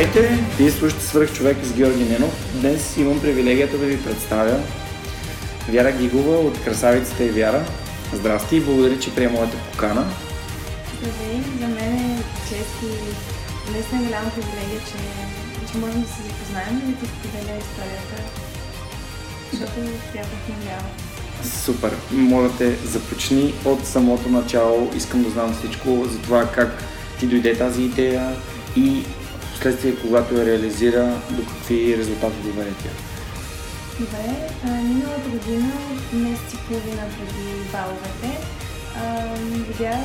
Здравейте! Вие слушате свърх човек с Георги Ненов. Днес имам привилегията да ви представя Вяра Гигова от Красавицата и Вяра. Здрасти и благодаря, че приема моята покана. Здравей! За мен е чест и наистина голяма привилегия, че, че можем да се запознаем и да ти споделя историята, защото тя вдъхновява. Супер! Моля те, започни от самото начало. Искам да знам всичко за това как ти дойде тази идея и Вследствие, когато я реализира, до какви резултати доведе тя? Добре, миналата година, месец и половина преди баловете, видях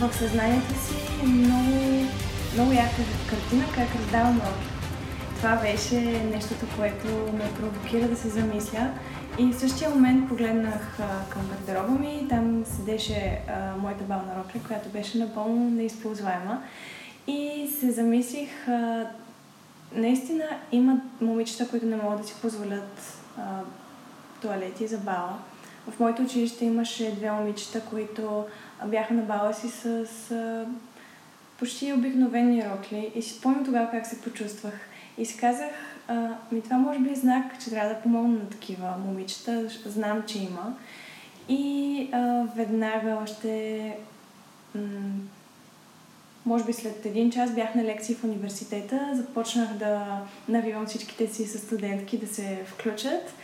в съзнанието си много, много яка картина как раздавам роки. Това беше нещото, което ме провокира да се замисля. И в същия момент погледнах към гардероба ми и там седеше моята бална рокля, която беше напълно неизползваема. И се замислих, а, наистина има момичета, които не могат да си позволят а, туалети за бала. В моето училище имаше две момичета, които бяха на бала си с а, почти обикновени рокли. И си спомням тогава как се почувствах. И си казах, а, ми това може би е знак, че трябва да помогна на такива момичета. Знам, че има. И а, веднага още м- може би след един час бях на лекции в университета, започнах да навивам всичките си с студентки да се включат.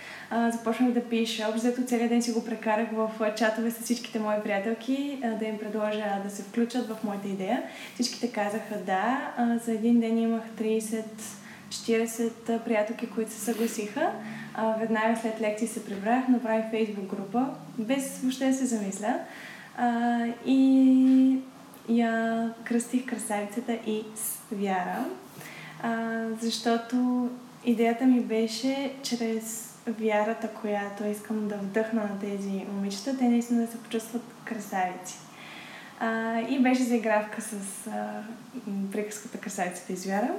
Започнах да пиша. Общо целият ден си го прекарах в чатове с всичките мои приятелки, да им предложа да се включат в моята идея. Всичките казаха да. За един ден имах 30-40 приятелки, които се съгласиха. Веднага след лекции се прибрах, направих фейсбук група, без въобще да се замисля. И я кръстих красавицата и с вяра, а, защото идеята ми беше чрез вярата, която искам да вдъхна на тези момичета, те наистина да се почувстват красавици. А, и беше заигравка с а, приказката красавицата из вяра.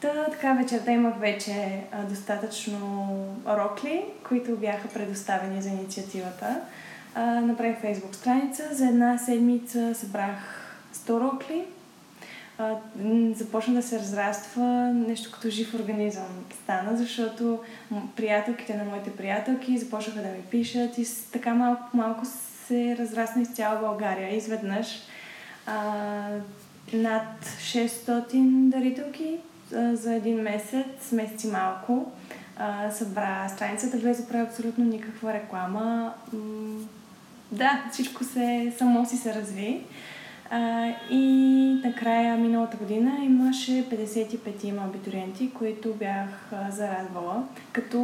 Та, така вечерта имах вече а, достатъчно рокли, които бяха предоставени за инициативата. А, направих фейсбук страница. За една седмица събрах 100 рокли, а, започна да се разраства нещо като жив организъм стана, защото приятелките на моите приятелки започнаха да ми пишат и така малко малко се разрасна из цяла България. Изведнъж а, над 600 дарителки а, за един месец, месец и малко, а, събра страницата, без да прави абсолютно никаква реклама. М- да, всичко се само си се разви. А, и накрая миналата година имаше 55 има абитуриенти, които бях зарадвала, като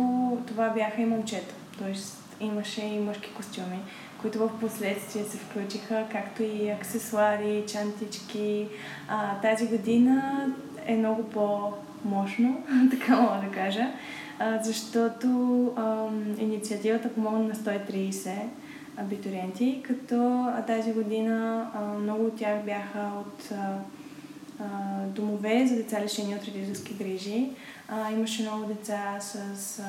това бяха и момчета. Тоест имаше и мъжки костюми, които в последствие се включиха, както и аксесуари, чантички. А, тази година е много по-мощно, така мога да кажа, а, защото а, инициативата помогна на 130 абитуриенти, като тази година много от тях бяха от домове за деца лишени от родителски грижи. Имаше много деца с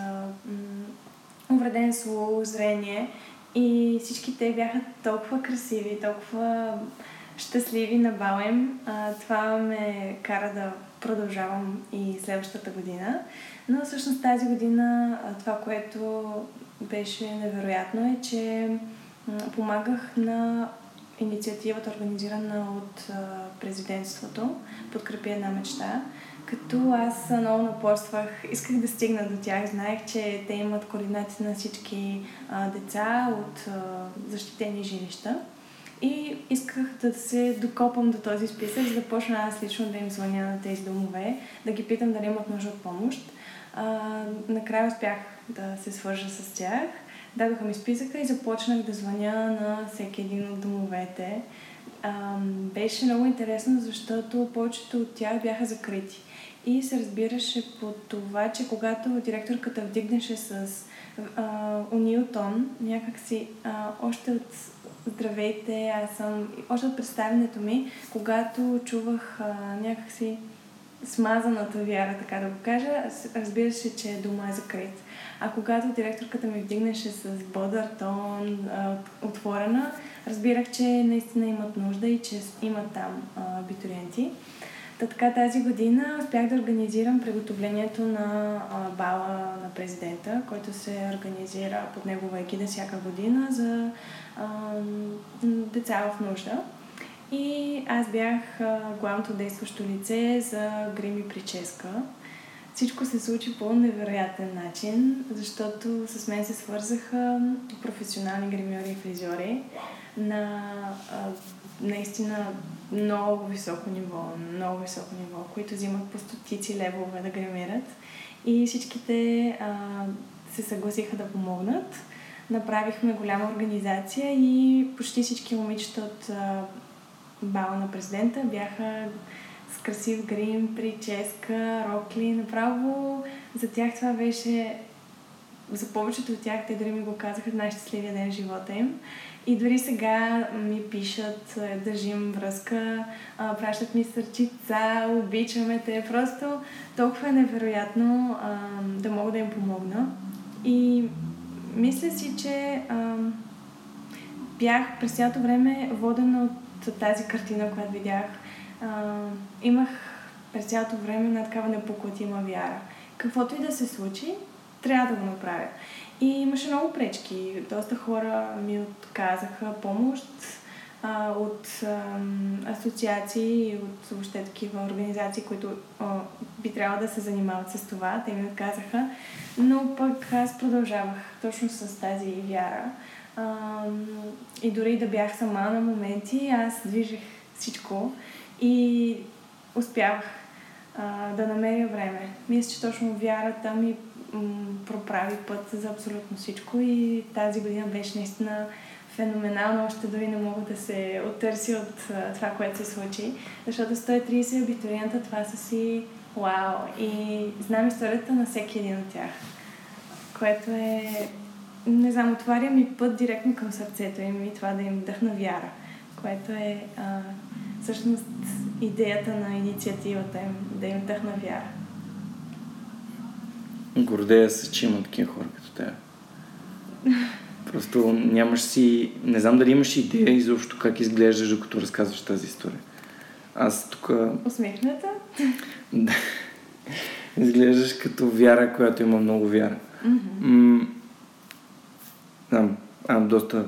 увреден слух, зрение и всички те бяха толкова красиви, толкова щастливи на балем. Това ме кара да продължавам и следващата година. Но всъщност тази година това, което беше невероятно е, че помагах на инициативата, организирана от президентството, подкрепи една мечта. Като аз много напорствах, исках да стигна до тях. Знаех, че те имат координация на всички а, деца от а, защитени жилища. И исках да се докопам до този списък, за да почна аз лично да им звъня на тези домове, да ги питам дали имат нужда от помощ. А, накрая успях да се свържа с тях. Дадоха ми списъка и започнах да звъня на всеки един от домовете. Беше много интересно, защото повечето от тях бяха закрити. И се разбираше по това, че когато директорката вдигнеше с а, Унилтон, някакси а, още от Здравейте, аз съм още от представенето ми, когато чувах а, някакси смазаната вяра, така да го кажа, разбира се, че дома е закрит. А когато директорката ми вдигнеше с бодър тон, отворена, разбирах, че наистина имат нужда и че имат там абитуриенти. Та така тази година успях да организирам приготовлението на бала на президента, който се организира под негова егида всяка година за деца в нужда. И аз бях главното действащо лице за грим и прическа. Всичко се случи по невероятен начин, защото с мен се свързаха професионални гримьори и фризьори на наистина много високо ниво, много високо ниво, които взимат по стотици левове да гримират. И всичките а, се съгласиха да помогнат. Направихме голяма организация и почти всички момичета от а, бала на президента бяха с красив грим, прическа, рокли. Направо за тях това беше за повечето от тях, те дори ми го казаха най-щастливия ден в живота им. И дори сега ми пишат, е, държим връзка, пращат ми сърчица, обичаме те. Просто толкова е невероятно а, да мога да им помогна. И мисля си, че а, бях през цялото време водена от тази картина, която видях. А, имах през цялото време на такава непоклатима вяра. Каквото и да се случи, трябва да го направя. И имаше много пречки. Доста хора ми отказаха помощ а, от а, асоциации, от въобще такива организации, които а, би трябвало да се занимават с това. Те ми отказаха. Но пък аз продължавах точно с тази вяра. А, и дори да бях сама на моменти, аз движих всичко и успявах а, да намеря време. Мисля, че точно вярата ми проправи път за абсолютно всичко и тази година беше наистина феноменално, още дори не мога да се оттърси от а, това, което се случи, защото 130 абитуриента това са си вау и знам историята на всеки един от тях, което е, не знам, отваря ми път директно към сърцето им и това да им вдъхна вяра, което е а, всъщност идеята на инициативата им, да им вдъхна вяра. Гордея се, че има такива хора като теб. Просто нямаш си... Не знам дали имаш идея изобщо как изглеждаш, докато разказваш тази история. Аз тук... Усмихната? Да. Изглеждаш като вяра, която има много вяра. Mm-hmm. Знам, а, доста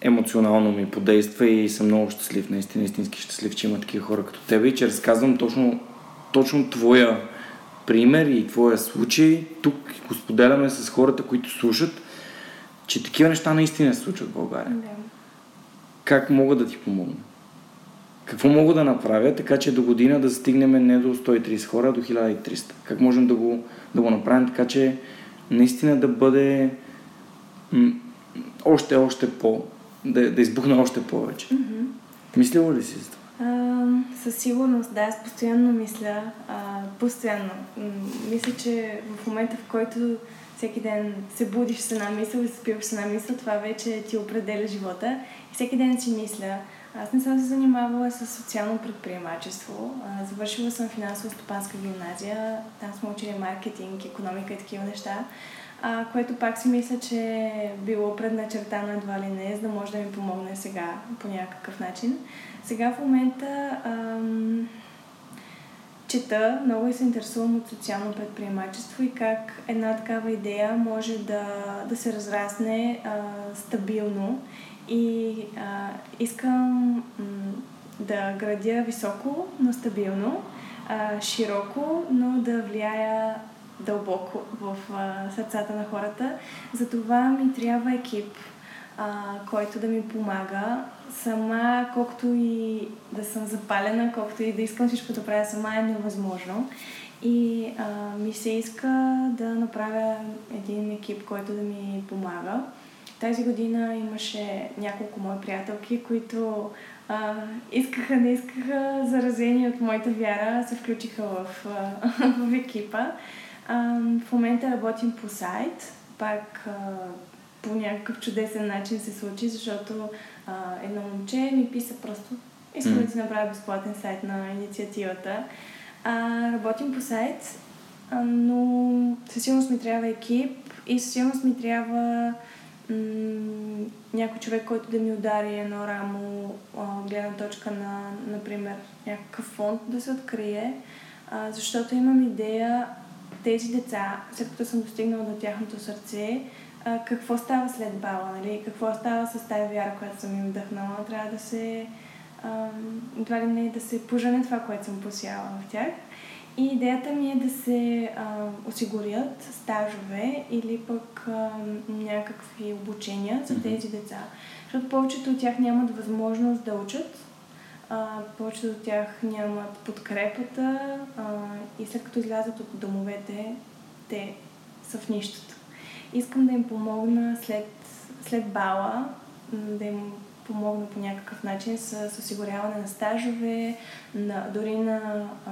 емоционално ми подейства и съм много щастлив, наистина истински щастлив, че има такива хора като теб и че разказвам точно, точно твоя пример и твоя случай. Тук го споделяме с хората, които слушат, че такива неща наистина се случват в България. Да. Как мога да ти помогна? Какво мога да направя, така че до година да стигнем не до 130 хора, а до 1300? Как можем да го, да го направим така, че наистина да бъде още, още по... да, да избухне още повече? Mm-hmm. Мислила ли си за това? А, със сигурност, да, аз постоянно мисля, а, постоянно. Мисля, че в момента, в който всеки ден се будиш с една мисъл и се спиваш с една мисъл, това вече ти определя живота. И всеки ден си мисля, аз не съм се занимавала с социално предприемачество. А, завършила съм финансово-стопанска гимназия. Там сме учили маркетинг, економика и такива неща. А, което пак си мисля, че е било предначертано едва ли не, за да може да ми помогне сега по някакъв начин. Сега в момента ам, чета, много и се интересувам от социално предприемачество и как една такава идея може да, да се разрасне а, стабилно И а, искам м- да градя високо, но стабилно, а, широко, но да влияя дълбоко в а, сърцата на хората. Затова ми трябва екип, а, който да ми помага. Сама, колкото и да съм запалена, колкото и да искам всичко да правя сама, е невъзможно. И а, ми се иска да направя един екип, който да ми помага. Тази година имаше няколко мои приятелки, които а, искаха, не искаха, заразени от моята вяра, се включиха в, а, в екипа. А, в момента работим по сайт, пак а, по някакъв чудесен начин се случи, защото а, едно момче ми писа просто, искам да ти направя безплатен сайт на инициативата. А, работим по сайт, а, но със сигурност ми трябва екип и със сигурност ми трябва м- някой човек, който да ми удари едно рамо, а, гледна точка на, например, някакъв фонд да се открие, а, защото имам идея тези деца, след като съм достигнала до тяхното сърце, а, какво става след бала, нали? какво става с тази вяра, която съм им вдъхнала, трябва да се едва ли не да се пожене това, което съм посяла в тях. И идеята ми е да се а, осигурят стажове или пък а, някакви обучения за тези деца. Защото повечето от тях нямат възможност да учат, повечето от тях нямат подкрепата а, и след като излязат от домовете, те са в нищото. Искам да им помогна след, след бала, да им помогна по някакъв начин с, с осигуряване на стажове, на, дори на а,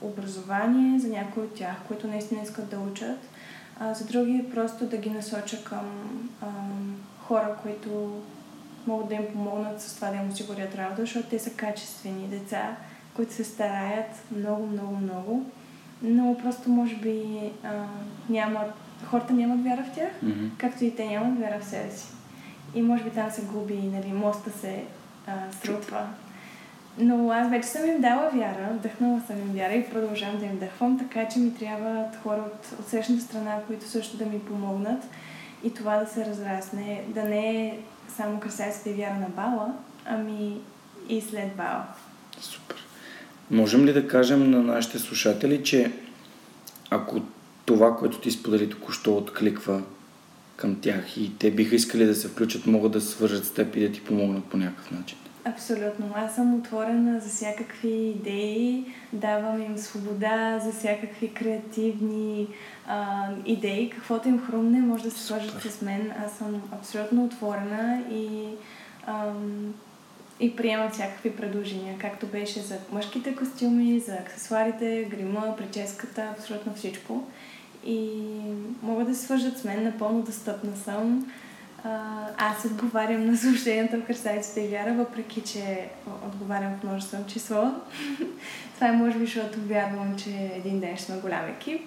образование за някои от тях, които наистина искат да учат. А, за други просто да ги насоча към а, хора, които могат да им помогнат с това да им осигурят работа, защото те са качествени деца, които се стараят много, много, много, но просто може би а, нямат, хората нямат вяра в тях, mm-hmm. както и те нямат вяра в себе си и може би там се губи, нали, моста се а, срутва. Но аз вече съм им дала вяра, вдъхнала съм им вяра и продължавам да им вдъхвам, така че ми трябват хора от, от срещната страна, които също да ми помогнат и това да се разрасне, да не е само красавицата и вяра на бала, ами и след бала. Супер. Можем ли да кажем на нашите слушатели, че ако това, което ти сподели току-що откликва към тях и те биха искали да се включат, могат да свържат с теб и да ти помогнат по някакъв начин. Абсолютно. Аз съм отворена за всякакви идеи, давам им свобода за всякакви креативни а, идеи. Каквото им хрумне, може да се свържат с мен. Аз съм абсолютно отворена и, ам, и приемам всякакви предложения, както беше за мъжките костюми, за аксесуарите, грима, прическата, абсолютно всичко и могат да се свържат с мен, напълно достъпна съм. Аз отговарям на съобщенията в Красавицата и Вяра, въпреки че отговарям в множествено число. това е може би, защото вярвам, че един ден ще сме голям екип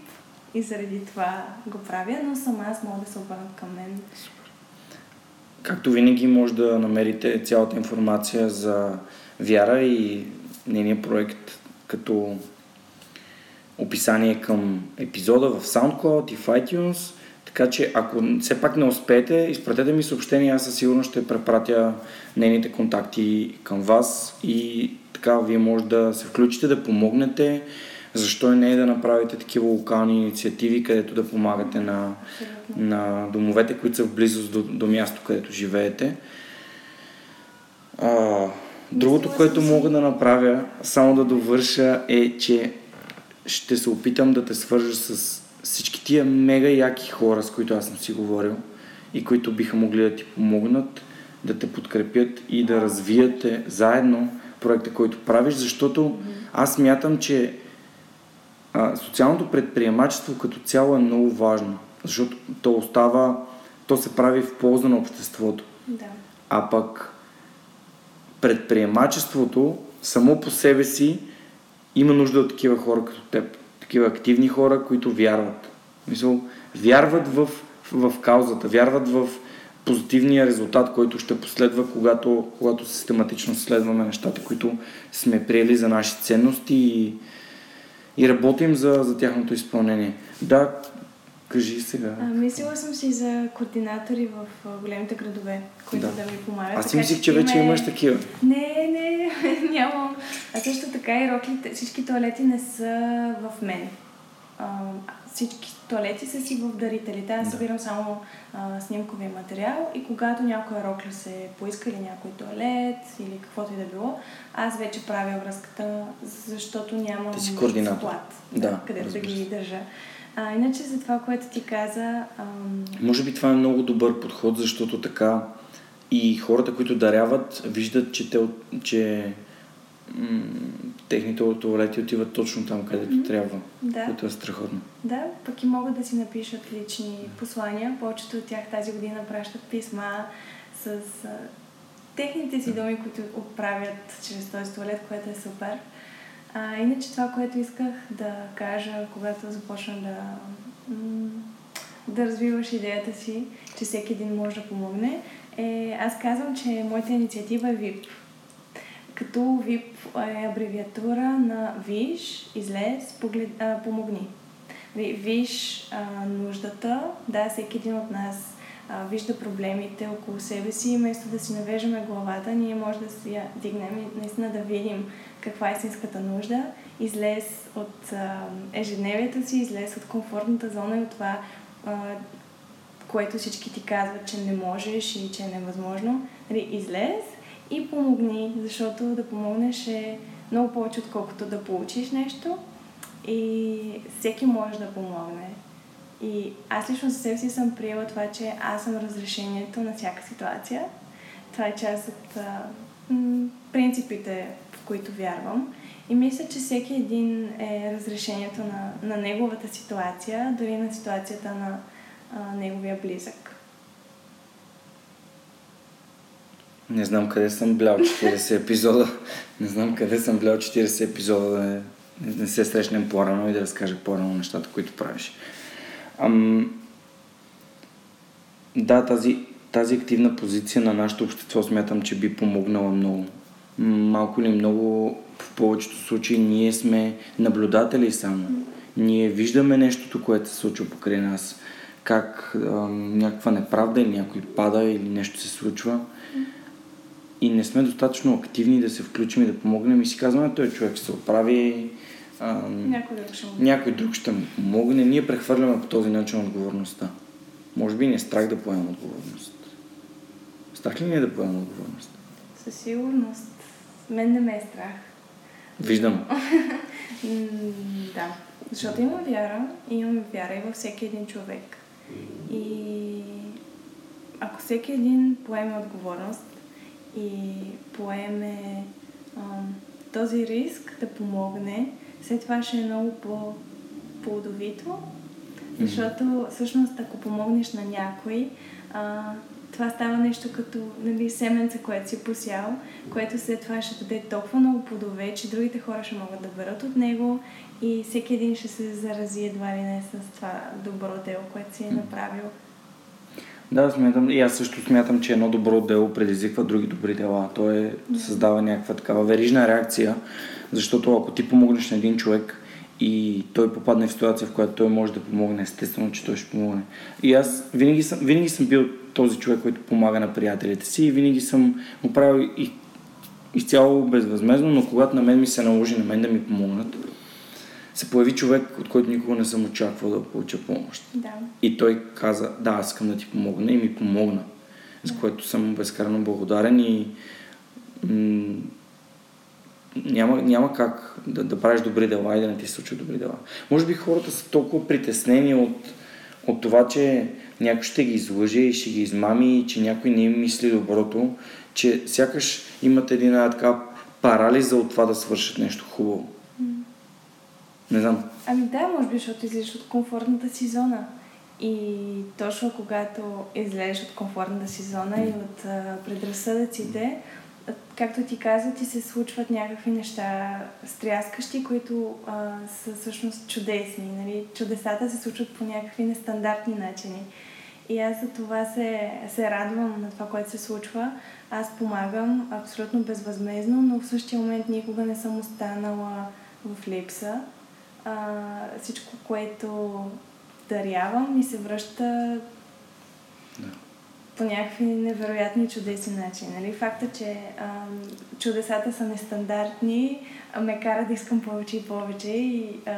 и заради това го правя, но сама аз мога да се обърнат към мен. Както винаги може да намерите цялата информация за Вяра и нейния проект като описание към епизода в SoundCloud и в iTunes. Така че ако все пак не успеете, изпратете ми съобщение, аз със сигурност ще препратя нейните контакти към вас и така вие може да се включите, да помогнете. Защо не е да направите такива локални инициативи, където да помагате на, на домовете, които са в близост до, до място, където живеете. А, другото, което мога да направя, само да довърша, е, че ще се опитам да те свържа с всички тия мега яки хора, с които аз съм си говорил и които биха могли да ти помогнат, да те подкрепят и да развиете заедно проекта, който правиш, защото аз мятам, че а, социалното предприемачество като цяло е много важно, защото то остава, то се прави в полза на обществото. Да. А пък предприемачеството само по себе си има нужда от такива хора като теб. Такива активни хора, които вярват. Мисъл, вярват в, в, каузата, вярват в позитивния резултат, който ще последва, когато, когато систематично следваме нещата, които сме приели за наши ценности и, и работим за, за тяхното изпълнение. Да, Кажи сега. А, мислила съм си за координатори в големите градове, които да, Да. ми помагат. Аз си мислих, че вече има- имаш такива. Не, не, нямам. А също така и роклите, всички туалети не са в мен. А, всички туалети са си в дарителите. Аз Да. събирам само а, снимковия материал и когато някоя рокля се поиска или някой туалет или каквото и да било, аз вече правя връзката, защото нямам координатор. склад, Да, където да ги държа. А, иначе за това, което ти каза, ам, Може би това е много добър подход, защото така и хората, които даряват, виждат, че, те, че м- техните туалети отиват точно там, където Мгм. трябва. да. Което е страхотно. Да, пък и могат да си напишат лични послания. Повечето от тях тази година пращат писма с а, техните си думи, които отправят чрез този туалет, което е супер. А, иначе това, което исках да кажа, когато започна да, да развиваш идеята си, че всеки един може да помогне, е, аз казвам, че моята инициатива е VIP. Като VIP е абревиатура на Виж, излез, поглед, а, помогни. Ви- Виж а, нуждата, да, всеки един от нас а, вижда проблемите около себе си и вместо да си навеждаме главата, ние може да си я дигнем и наистина да видим каква е истинската нужда, излез от а, ежедневието си, излез от комфортната зона и от това, а, което всички ти казват, че не можеш и че е невъзможно. Нали, излез и помогни, защото да помогнеш е много повече, отколкото да получиш нещо. И всеки може да помогне. И аз лично за себе си съм приела това, че аз съм разрешението на всяка ситуация. Това е част от а, м, принципите, които вярвам. И мисля, че всеки един е разрешението на, на неговата ситуация, дори на ситуацията на а, неговия близък. Не знам къде съм блял 40 епизода. Не знам къде съм блял 40 епизода да не, се срещнем по-рано и да разкажа по-рано нещата, които правиш. Ам... Да, тази, тази активна позиция на нашето общество смятам, че би помогнала много. Малко или много, в повечето случаи, ние сме наблюдатели само. Ние виждаме нещото, което се случва покрай нас. Как ам, някаква неправда или някой пада или нещо се случва и не сме достатъчно активни да се включим и да помогнем и си казваме, той човек ще се оправи, ам, Някой друг ще му някой друг ще му помогне. Ние прехвърляме по този начин отговорността. Може би ни е страх да поемем отговорност. Страх ли ни е да поемем отговорност? Със сигурност. Мен не ме е страх. Виждам. Да. Защото имам вяра и имам вяра и във всеки един човек. И ако всеки един поеме отговорност и поеме ам, този риск да помогне, след това ще е много по-плодовито. Защото всъщност ако помогнеш на някой, а, това става нещо като нали, семенце, което си посял, което след това ще даде толкова много плодове, че другите хора ще могат да берат от него и всеки един ще се зарази едва ли не с това добро дело, което си е направил. Да, смятам, и аз също смятам, че едно добро дело предизвиква други добри дела. То е, създава някаква такава верижна реакция, защото ако ти помогнеш на един човек и той попадне в ситуация, в която той може да помогне, естествено, че той ще помогне. И аз винаги съм, винаги съм бил този човек, който помага на приятелите си и винаги съм го правил и изцяло безвъзмезно, но когато на мен ми се наложи на мен да ми помогнат, се появи човек, от който никога не съм очаквал да получа помощ. Да. И той каза, да, аз искам да ти помогна и ми помогна, за което съм безкрайно благодарен и м- няма, няма как да, да правиш добри дела и да не ти се случват добри дела. Може би хората са толкова притеснени от, от това, че някой ще ги излъже и ще ги измами и че някой не им мисли доброто, че сякаш имат една така парализа от това да свършат нещо хубаво. Не знам. Ами да, може би, защото излизаш от комфортната си зона. И точно когато излезеш от комфортната си зона и от а, предразсъдъците, както ти каза, ти се случват някакви неща стряскащи, които а, са всъщност чудесни. Нали? Чудесата се случват по някакви нестандартни начини. И аз за това се, се радвам на това, което се случва. Аз помагам абсолютно безвъзмезно, но в същия момент никога не съм останала в липса. А, всичко, което дарявам и се връща Да. по някакви невероятни чудесни начини. Нали? Факта, че ам, чудесата са нестандартни, а ме кара да искам повече и повече и а,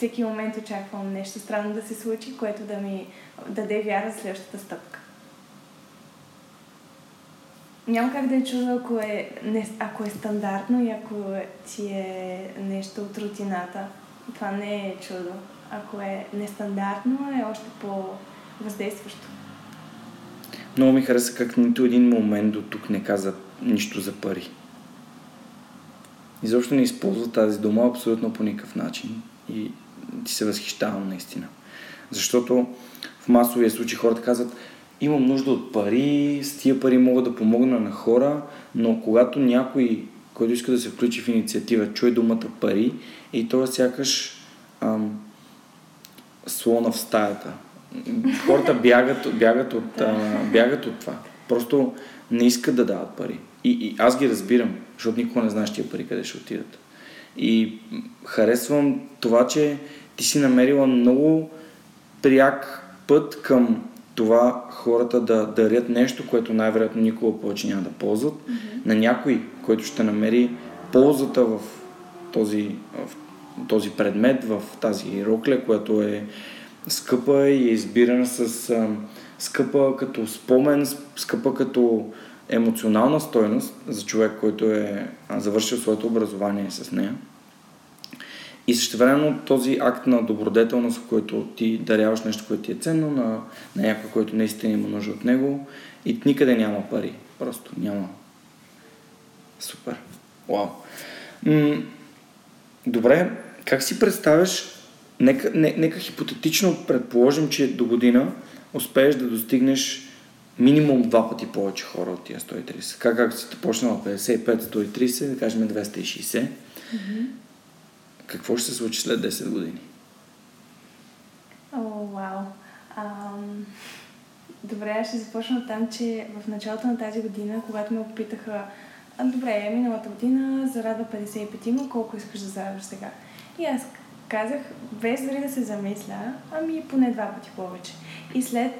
всеки момент очаквам нещо странно да се случи, което да ми даде вяра за следващата стъпка. Няма как да е чудо, ако е, не, ако е стандартно и ако ти е нещо от рутината. Това не е чудо. Ако е нестандартно, е още по-въздействащо. Много ми хареса как нито един момент до тук не каза нищо за пари. Изобщо не използва тази дума абсолютно по никакъв начин. И ти се възхищавам наистина. Защото в масовия случай хората казват, имам нужда от пари, с тия пари мога да помогна на хора, но когато някой, който иска да се включи в инициатива, чуе думата пари, и то сякаш ам, слона в стаята. Хората бягат, бягат, от, а, бягат от това. Просто не искат да дават пари. И, и аз ги разбирам, защото никога не знаеш тия пари къде ще отидат. И харесвам това, че ти си намерила много пряк път към това хората да дарят нещо, което най-вероятно никога повече няма да ползват, mm-hmm. на някой, който ще намери ползата в този, в този предмет, в тази рокля, която е скъпа и е избирана с а, скъпа като спомен, скъпа като емоционална стойност за човек, който е завършил своето образование с нея. И същевременно този акт на добродетелност, в който ти даряваш нещо, което ти е ценно на, на някой, който наистина има нужда от него и никъде няма пари. Просто няма. Супер. Вау. М- добре, как си представяш, нека, не, нека хипотетично предположим, че до година успееш да достигнеш минимум два пъти повече хора от тия 130. Как, как си почнала 55-130, да кажем 260. Mm-hmm. Какво ще се случи след 10 години? О, вау. Ам... Добре, аз ще започна от там, че в началото на тази година, когато ме попитаха добре, миналата година зарадва 55 има, колко искаш да зарадваш сега? И аз казах, без дори да се замисля, ами поне два пъти повече. И след,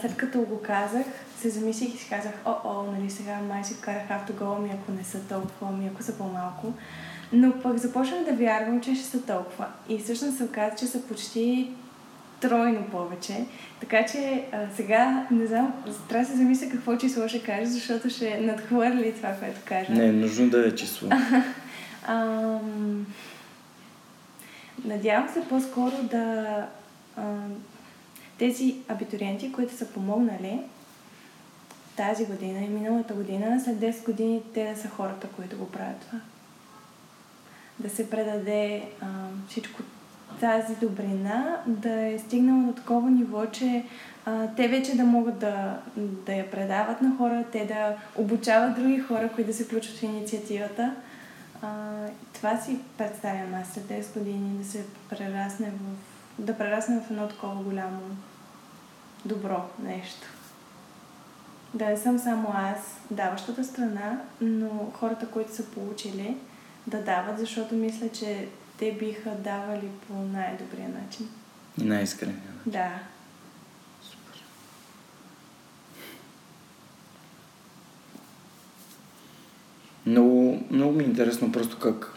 след като го казах, се замислих и си казах, о, о, нали сега май си вкарах автогол ми, ако не са толкова, ми ако са по-малко. Но пък започнах да вярвам, че ще са толкова. И всъщност се оказа, че са почти тройно повече. Така че а, сега, не знам, трябва да се замисля какво число ще кажа, защото ще надхвърли това, което кажа. Не, е нужно да е число. Ам... Надявам се по-скоро да ам... тези абитуриенти, които са помогнали тази година и миналата година, след 10 години те да са хората, които го правят това. Да се предаде ам, всичко тази добрина да е стигнала до такова ниво, че а, те вече да могат да, да я предават на хора, те да обучават други хора, които да се включват в инициативата. А, това си представям аз след 10 години да се прерасне в, да прерасне в едно такова голямо добро нещо. Да не съм само аз, даващата страна, но хората, които са получили, да дават, защото мисля, че те биха давали по най-добрия начин. И най-искрения. Да. Супер. Много, много ми е интересно просто как...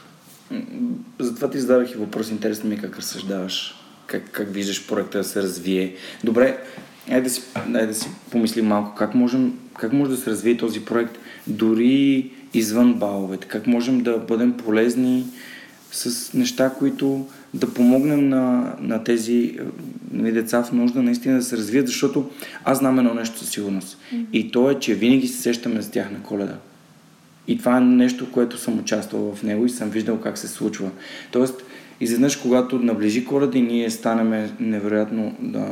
Затова ти задавах и въпрос. Интересно ми е как разсъждаваш. Как, как виждаш проекта да се развие. Добре, айде да си, айде да си помислим малко. Как, можем, как може да се развие този проект дори извън баловете? Как можем да бъдем полезни с неща, които да помогнем на, на тези е, нали, деца в нужда наистина да се развият, защото аз знам едно нещо със сигурност. Mm-hmm. И то е, че винаги се сещаме за тях на коледа. И това е нещо, което съм участвал в него и съм виждал как се случва. Тоест, изведнъж, когато наближи коледа и ние станем невероятно да,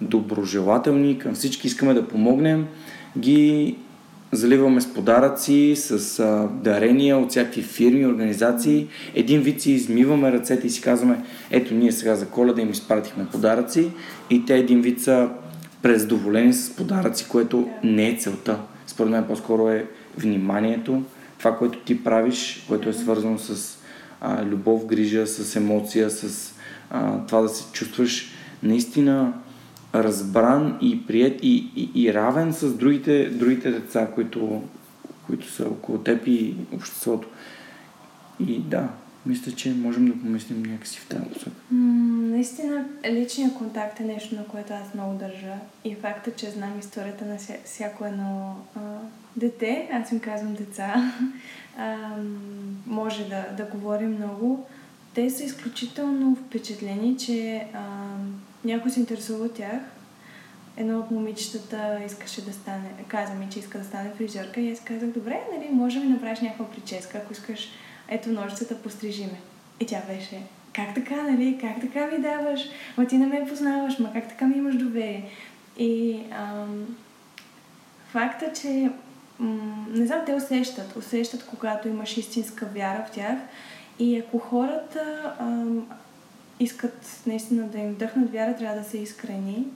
доброжелателни към всички, искаме да помогнем, ги заливаме с подаръци, с а, дарения от всякакви фирми, организации. Един вид си измиваме ръцете и си казваме, ето ние сега за коледа им изпратихме подаръци и те един вид са презадоволени с подаръци, което не е целта. Според мен по-скоро е вниманието, това, което ти правиш, което е свързано с а, любов, грижа, с емоция, с а, това да се чувстваш наистина разбран и прият и, и, и равен с другите, другите деца, които, които са около теб и обществото. И да, мисля, че можем да помислим някакси в тази посока. наистина, личният контакт е нещо, на което аз много държа. И факта, че знам историята на ся, всяко едно а, дете, аз им казвам деца, а, може да, да говорим много. Те са изключително впечатлени, че а, някой се интересува от тях. Едно от момичетата искаше да стане, каза ми, че иска да стане фризьорка и аз казах, добре, нали, може да ми направиш някаква прическа, ако искаш ето ножицата, пострижи ме. И тя беше, как така, нали, как така ми даваш, ма ти не ме познаваш, ма как така ми имаш доверие. И ам, факта, че м- не знам, те усещат, усещат, когато имаш истинска вяра в тях и ако хората ам, искат наистина да им вдъхнат вяра, трябва да са искрени.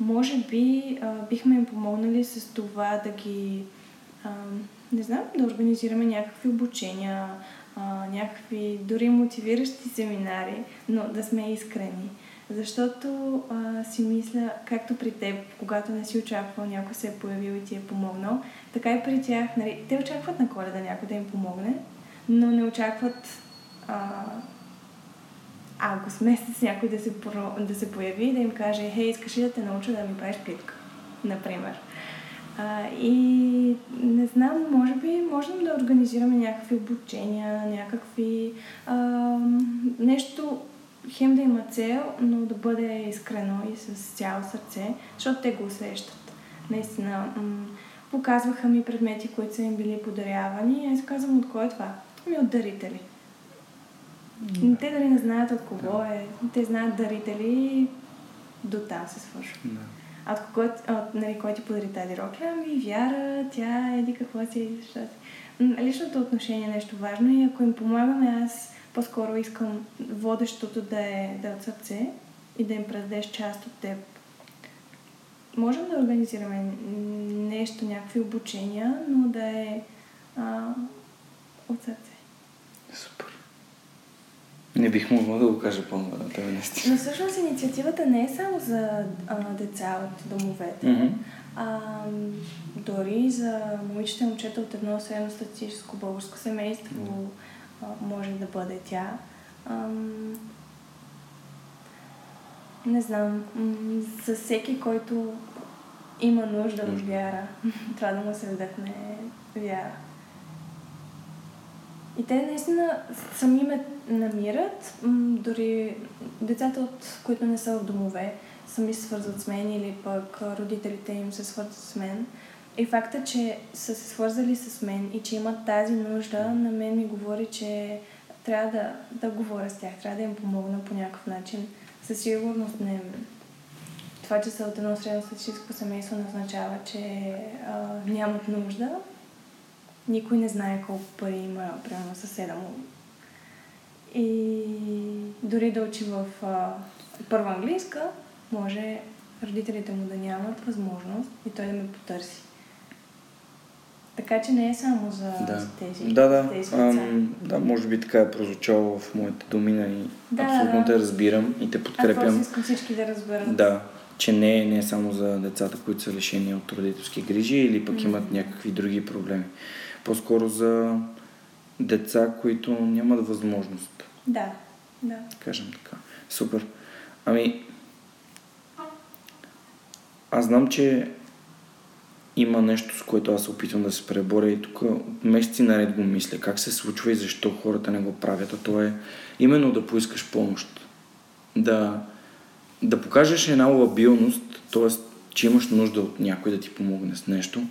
Може би а, бихме им помогнали с това да ги, а, не знам, да организираме някакви обучения, а, някакви дори мотивиращи семинари, но да сме искрени. Защото а, си мисля, както при теб, когато не си очаквал, някой се е появил и ти е помогнал, така и при тях, нали, те очакват на коледа някой да им помогне, но не очакват а, август месец някой да се, да се появи и да им каже, хей, искаш ли да те науча да ми правиш плитка, например. А, и не знам, може би можем да организираме някакви обучения, някакви... А, нещо, хем да има цел, но да бъде искрено и с цяло сърце, защото те го усещат. Наистина, м- показваха ми предмети, които са им били подарявани и аз казвам от кой е това? Ми от дарители. Mm. Те дали не знаят от кого да. е. Те знаят дарители до там се свършва. Да. А от кого, от, нали, кой ти подари тази рокля? Ами вяра, тя еди какво си, защото Личното отношение е нещо важно и ако им помагаме, аз по-скоро искам водещото да е, да е от сърце и да им предадеш част от теб. Можем да организираме нещо, някакви обучения, но да е а, от сърце. Супер. Не бих могла да го кажа това наистина. Но всъщност инициативата не е само за а, деца от домовете. Mm-hmm. А, дори за момичета и момчета от едно средностатистическо българско семейство mm-hmm. а, може да бъде тя. А, не знам, за всеки, който има нужда от вяра, трябва да му се вдъхне вяра. И те наистина сами ме намират. Дори децата, от които не са в домове, сами се свързват с мен или пък родителите им се свързват с мен. И факта, че са се свързали с мен и че имат тази нужда, на мен ми говори, че трябва да, да говоря с тях, трябва да им помогна по някакъв начин. Със сигурност не. Това, че са от едно средно семейство, не означава, че а, нямат нужда, никой не знае колко пари има, примерно, съседа му. И дори да учи в а, първа английска, може родителите му да нямат възможност и той да ме потърси. Така че не е само за, да. за тези, да, да. тези Ам, да, може би така е прозвучало в моите домина и да, абсолютно да. те разбирам и те подкрепям. Аз искам всички да разберат. Да, че не, не е само за децата, които са лишени от родителски грижи или пък mm. имат някакви други проблеми по-скоро за деца, които нямат възможност. Да, да. Кажем така. Супер. Ами, аз знам, че има нещо, с което аз се опитвам да се преборя и тук месеци наред го мисля. Как се случва и защо хората не го правят. А то е именно да поискаш помощ. Да, да покажеш една лабилност, т.е. че имаш нужда от някой да ти помогне с нещо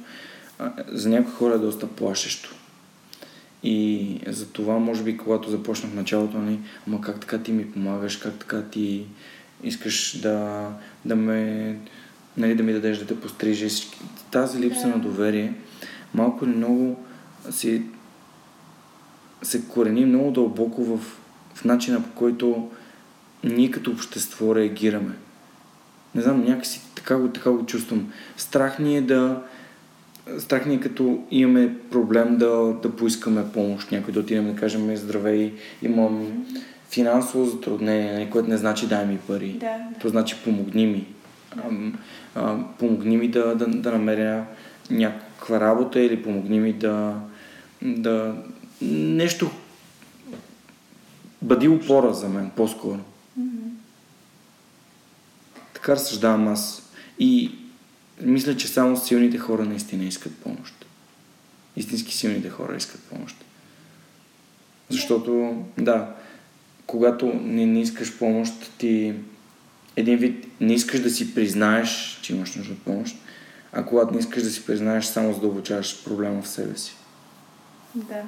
за някои хора е доста плашещо. И за това, може би, когато започнах началото, нали, ама как така ти ми помагаш, как така ти искаш да, да ме, нали, да ми дадеш да те пострижеш. Тази липса на доверие малко или много си, се корени много дълбоко в, в начина по който ние като общество реагираме. Не знам, някакси така го, така го чувствам. Страх ни е да, страх ни е като имаме проблем да, да поискаме помощ, някой да отидем да кажем здравей, имам финансово затруднение, нали, което не значи дай ми пари. Да, да. То значи помогни ми. Да. Ам, а, помогни ми да, да, да намеря някаква работа или помогни ми да, да нещо бъди опора за мен, по-скоро. Мгм. Така разсъждавам аз. И мисля, че само силните хора наистина искат помощ. Истински силните хора искат помощ. Защото, да, когато не, не искаш помощ, ти един вид не искаш да си признаеш, че имаш нужда от помощ, а когато не искаш да си признаеш, само задълбочаваш проблема в себе си. Да,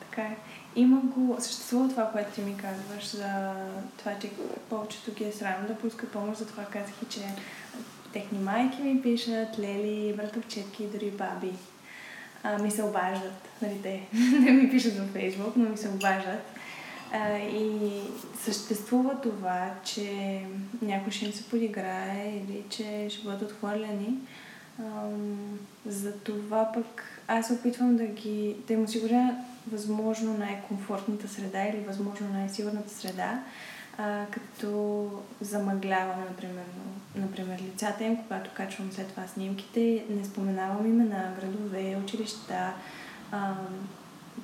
така е. Има го, съществува това, което ти ми казваш за това, че повечето ги е срам да пускат помощ, затова казах и, че техни майки ми пишат, лели, братовчетки, дори баби. А, ми се обаждат, нали те не ми пишат във Фейсбук, но ми се обаждат. А, и съществува това, че някой ще им се подиграе или че ще бъдат отхвърляни. Ам, за това пък аз се опитвам да ги, да им осигуря възможно най-комфортната среда или възможно най-сигурната среда, а, като замъглявам, например, например, лицата им, когато качвам след това снимките, не споменавам имена, градове, училища, а,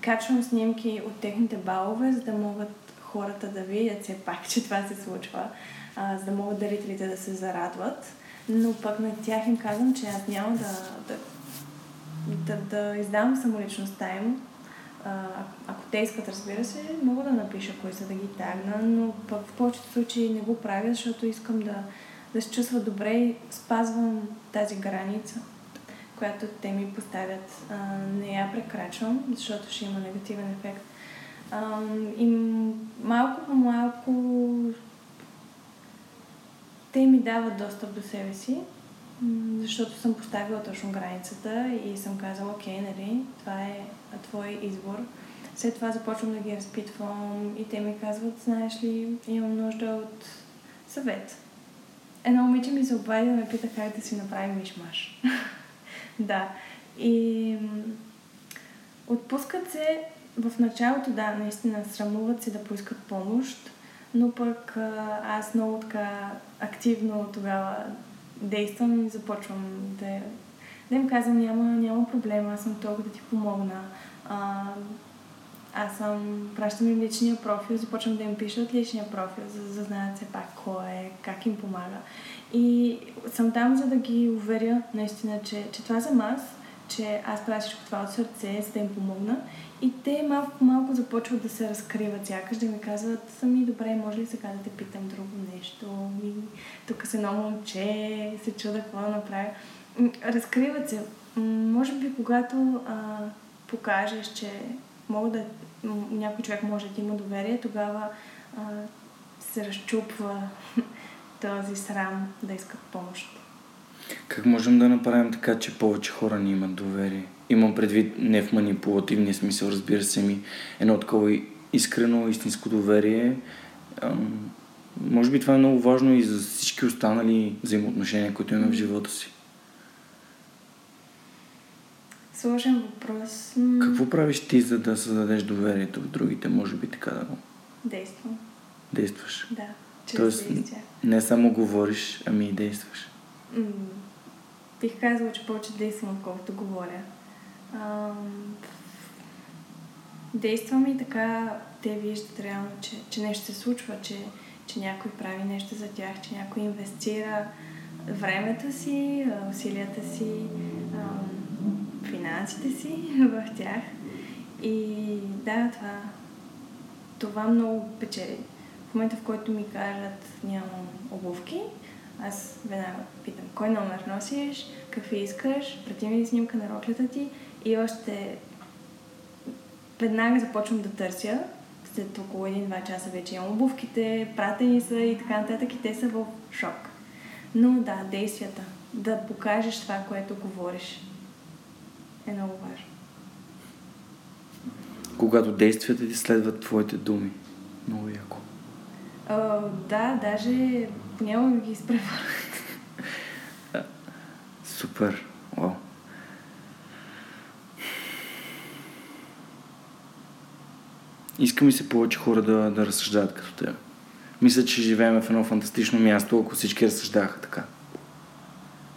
качвам снимки от техните балове, за да могат хората да видят все пак, че това се случва, а, за да могат дарителите да се зарадват. Но пък на тях им казвам, че аз няма да, да, да, да издавам самоличността им. Ако те искат, разбира се, мога да напиша кои са да ги тагна, но пък в повечето случаи не го правя, защото искам да, да се чувства добре и спазвам тази граница, която те ми поставят. А, не я прекрачвам, защото ще има негативен ефект. А, и малко по малко те ми дават достъп до себе си, защото съм поставила точно границата и съм казала, окей, нали, това е твой избор. След това започвам да ги разпитвам и те ми казват, знаеш ли, имам нужда от съвет. Едно момиче ми се обади да ме пита как да си направим мишмаш. да. И отпускат се в началото, да, наистина срамуват се да поискат помощ, но пък аз много така активно тогава действам и започвам да, да им казвам, няма, няма проблем, аз съм тук да ти помогна. А, аз съм, пращам им личния профил, започвам да им пиша от личния профил, за, за да знаят все пак кой е, как им помага. И съм там, за да ги уверя наистина, че, че това съм аз, че аз правя всичко това от сърце, за да им помогна. И те малко по малко започват да се разкриват, сякаш да ми казват, сами добре, може ли сега да те питам друго нещо? И тук с едно момче, се чуда какво да направя. Разкриват се. Може би, когато а, покажеш, че мога да, някой човек може да има доверие, тогава а, се разчупва този срам да искат помощ. Как можем да направим така, че повече хора ни имат доверие? Имам предвид не в манипулативния смисъл, разбира се ми, едно такова искрено, истинско доверие. Ам, може би това е много важно и за всички останали взаимоотношения, които имаме в живота си. Сложен въпрос. Какво правиш ти, за да създадеш доверието в другите? Може би така да го Действам. действаш. Да. Чрез Тоест, действия. не само говориш, ами и действаш. М, Бих казала, че повече действам, отколкото говоря. Ам, Действам и така те виждат реално, че, че нещо се случва, че, че някой прави нещо за тях, че някой инвестира времето си, а, усилията си, ам, финансите си в тях. И да, това, това много печели. В момента, в който ми кажат нямам обувки, аз веднага питам кой номер носиш, какви искаш, прати ми снимка на роклята ти и още веднага започвам да търся. След около един-два часа вече имам обувките, пратени са и така нататък и те са в шок. Но да, действията. Да покажеш това, което говориш е много важно. Когато действията ти следват твоите думи. Много яко. А, да, даже понякога ги изпреварвам. Супер. Вау. Иска ми се повече хора да, да разсъждават като теб. Мисля, че живеем в едно фантастично място, ако всички разсъждаваха така.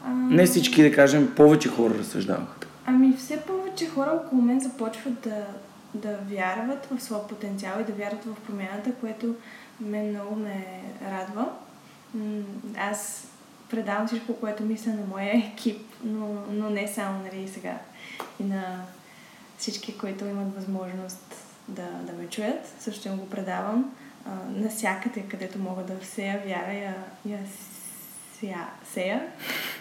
А, Не всички, да кажем, повече хора разсъждаваха така. Ами все повече хора около мен започват да, да вярват в своя потенциал и да вярват в промяната, което мен много ме радва. Аз предавам всичко, което мисля на моя екип, но, но не само нали, сега. И на всички, които имат възможност да, да ме чуят, също го предавам. А, насякъде, където мога да всея вяра, я, я сея.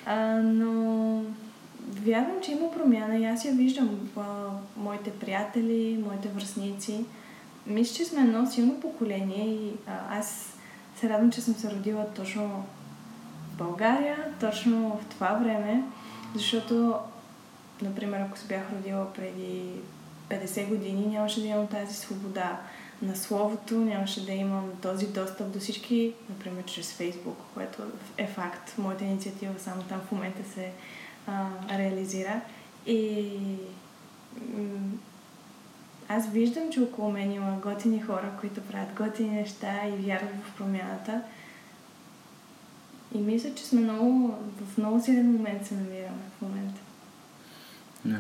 А, но вярвам, че има промяна и аз я виждам в моите приятели, моите връзници. Мисля, че сме едно силно поколение и а, аз се радвам, че съм се родила точно в България, точно в това време, защото, например, ако се бях родила преди 50 години, нямаше да имам тази свобода на словото, нямаше да имам този достъп до всички, например, чрез Фейсбук, което е факт. Моята инициатива само там в момента се а, реализира. И аз виждам, че около мен има готини хора, които правят готини неща и вярват в промяната. И мисля, че сме много, в много силен момент се намираме в момента. Да.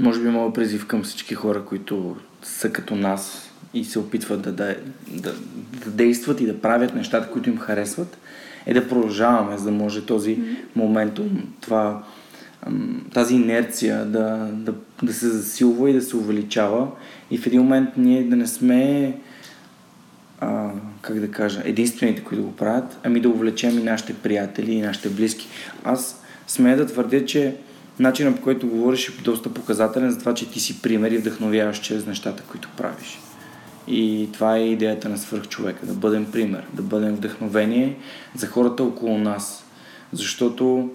Може би мога призив към всички хора, които са като нас и се опитват да, да, да, да действат и да правят нещата, които им харесват, е да продължаваме, за да може този моментум, това, тази инерция да, да, да се засилва и да се увеличава и в един момент ние да не сме а, как да кажа, единствените, които го правят, ами да увлечем и нашите приятели и нашите близки. Аз смея да твърдя, че начинът по който говориш е доста показателен за това, че ти си пример и вдъхновяваш чрез нещата, които правиш. И това е идеята на свърхчовека, да бъдем пример, да бъдем вдъхновение за хората около нас. Защото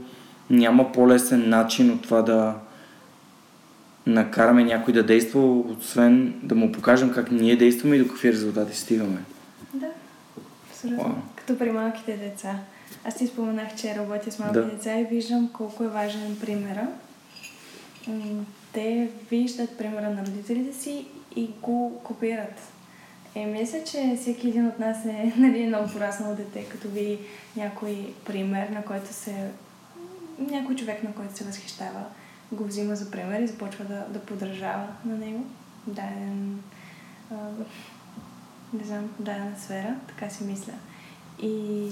няма по-лесен начин от това да накараме някой да действа, освен да му покажем как ние действаме и до какви резултати стигаме. Да, абсолютно. Вау. Като при малките деца. Аз ти споменах, че работя с малки Да. деца и виждам колко е важен примера. Те виждат примера на родителите си и го копират. Е, мисля, че всеки един от нас е нали, много пораснал дете, като ви някой пример, на който се... някой човек, на който се възхищава, го взима за пример и започва да, да подражава на него. Даден, а, не знам, дадена сфера, така си мисля. И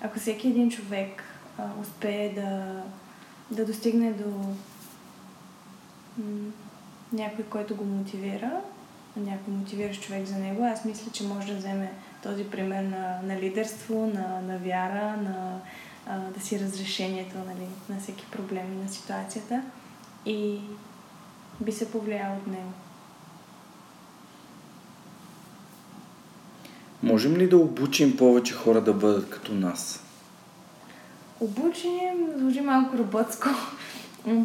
ако всеки един човек а, успее да, да достигне до м- някой, който го мотивира, някой мотивиращ човек за него, аз мисля, че може да вземе този пример на, на лидерство, на, на вяра, на а, да си разрешението нали, на всеки проблем на ситуацията и би се повлиял от него. Можем ли да обучим повече хора да бъдат като нас? Обучим звучи малко роботско.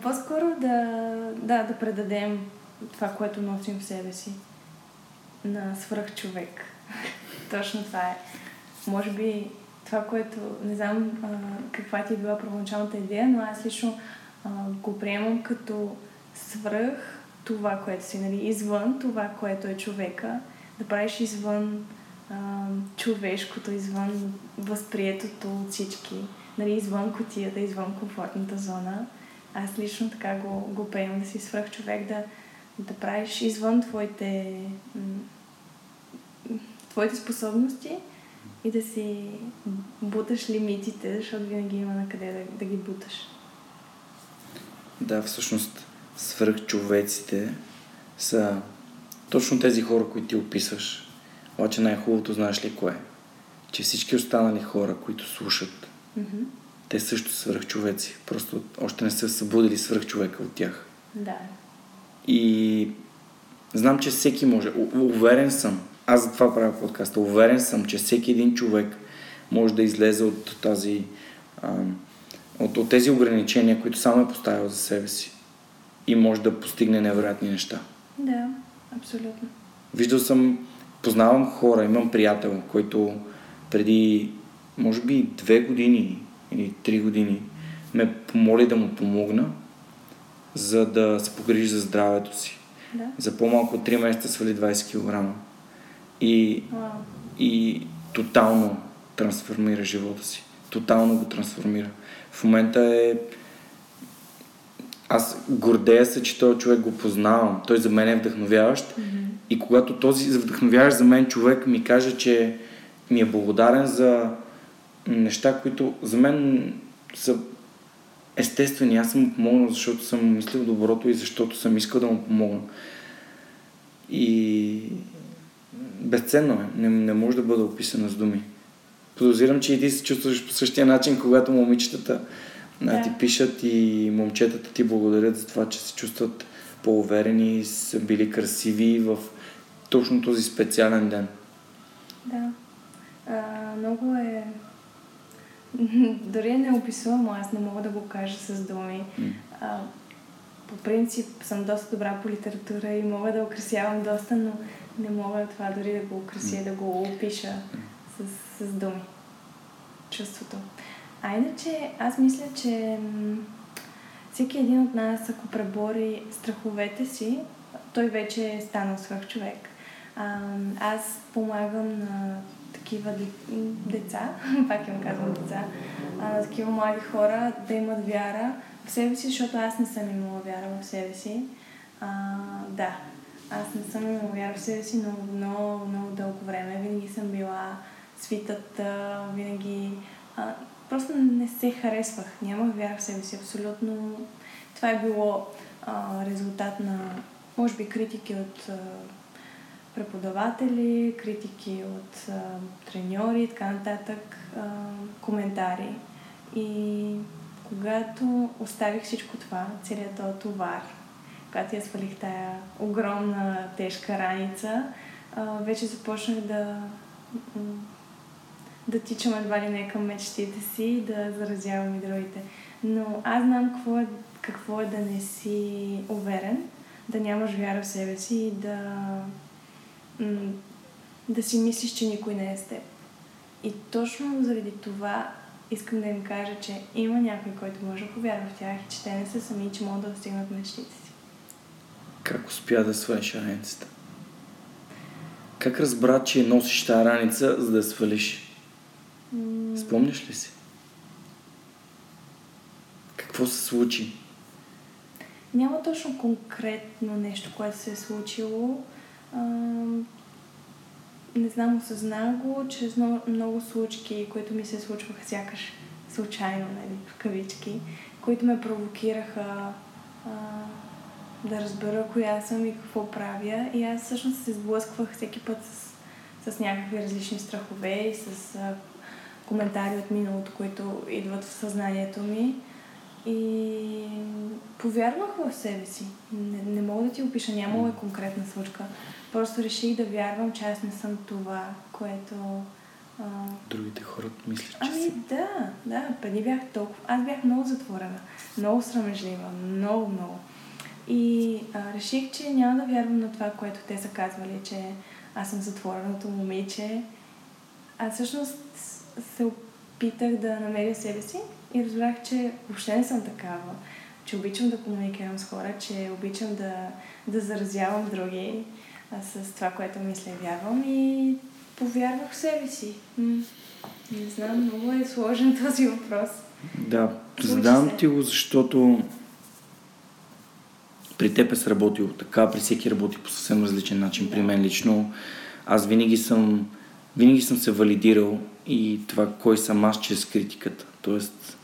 По-скоро да, да, да предадем това, което носим в себе си на свръхчовек. Точно това е. Може би това, което не знам а, каква ти е била първоначалната идея, но аз лично а, го приемам като свръх това, което си, нали, извън това, което е човека, да правиш извън а, човешкото, извън възприетото от всички, нали, извън котията, извън комфортната зона. Аз лично така го, го приемам да си свръх човек, да, да правиш извън твоите, твоите способности и да си буташ лимитите, защото винаги има на къде да, да ги буташ. Да, всъщност свръхчовеците са точно тези хора, които ти описваш. Обаче най-хубавото знаеш ли кое? Че всички останали хора, които слушат, Мгм. те също са свръхчовеци. Просто още не са събудили свръхчовека от тях. Да. И знам, че всеки може. У- Уверен съм. Аз за това правя подкаста. Уверен съм, че всеки един човек може да излезе от тази ам, от, от тези ограничения, които само е поставил за себе си. И може да постигне невероятни неща. Да, абсолютно. Виждал съм, познавам хора, имам приятел, който преди, може би, две години или три години ме помоли да му помогна, за да се погрижи за здравето си. Да. За по-малко от 3 месеца свали 20 кг. И, и тотално трансформира живота си. Тотално го трансформира. В момента е... Аз гордея се, че този човек го познавам. Той за мен е вдъхновяващ. И когато този вдъхновяващ за мен човек ми каже, че ми е благодарен за неща, които за мен са естествени. Аз съм му помогнал, защото съм мислил доброто и защото съм искал да му помогна. И безценно е. Не, не може да бъде описано с думи. Подозирам, че и ти се чувстваш по същия начин, когато момичетата да. Да. ти пишат и момчетата ти благодарят за това, че се чувстват по-уверени, са били красиви в точно този специален ден. Да. А, много е... Дори е неописуемо, аз не мога да го кажа с думи. А, по принцип съм доста добра по литература и мога да украсявам доста, но не мога това дори да го украся, да го опиша с, с думи. Чувството. А иначе, аз мисля, че всеки един от нас, ако пребори страховете си, той вече е станал свръх човек. А, аз помагам на такива деца, пак им казвам деца, на такива млади хора да имат вяра в себе си, защото аз не съм имала вяра в себе си. А, да, аз не съм имала вяра в себе си много, много, много дълго време. Винаги съм била свитата, винаги... А, просто не се харесвах. Нямах вяра в себе си абсолютно. Това е било а, резултат на, може би, критики от а, преподаватели, критики от а, треньори и така нататък, а, коментари. И когато оставих всичко това, целият този товар, когато я свалих тая огромна тежка раница, а, вече започнах да да тичам едва ли не към мечтите си и да заразявам и другите. Но аз знам какво е, какво е да не си уверен, да нямаш вяра в себе си и да, м, да си мислиш, че никой не е с теб. И точно заради това искам да им кажа, че има някой, който може да повярва в тях и че те не са сами, че могат да достигнат мечтите си. Как успя да свалиш раницата? Как разбра, че носиш тази раница, за да свалиш? М, Спомняш ли си? Какво се случи? Няма точно конкретно нещо, което се е случило. Не знам, осъзнах го чрез много случки, които ми се случваха сякаш случайно, нали, в кавички, които ме провокираха а, да разбера коя съм и какво правя. И аз всъщност се сблъсквах всеки път с, с някакви различни страхове и с а, коментари от миналото, които идват в съзнанието ми. И повярвах в себе си. Не, не мога да ти опиша, нямало е конкретна случка. Просто реших да вярвам, че аз не съм това, което... А... Другите хора мислят, че Ами си. да, да, преди бях толкова... Аз бях много затворена, много срамежлива, много, много. И а, реших, че няма да вярвам на това, което те са казвали, че аз съм затвореното момиче. Аз всъщност се опитах да намеря себе си и разбрах, че въобще не съм такава. Че обичам да комуникирам с хора, че обичам да, да заразявам други а, с това, което мисля и вярвам. И повярвах в себе си. М, Не знам, много е сложен този въпрос. Да, задавам ти го, защото при теб е сработило така, при всеки работи по съвсем различен начин. При мен лично аз винаги съм, винаги съм се валидирал и това кой съм аз чрез критиката. Тоест,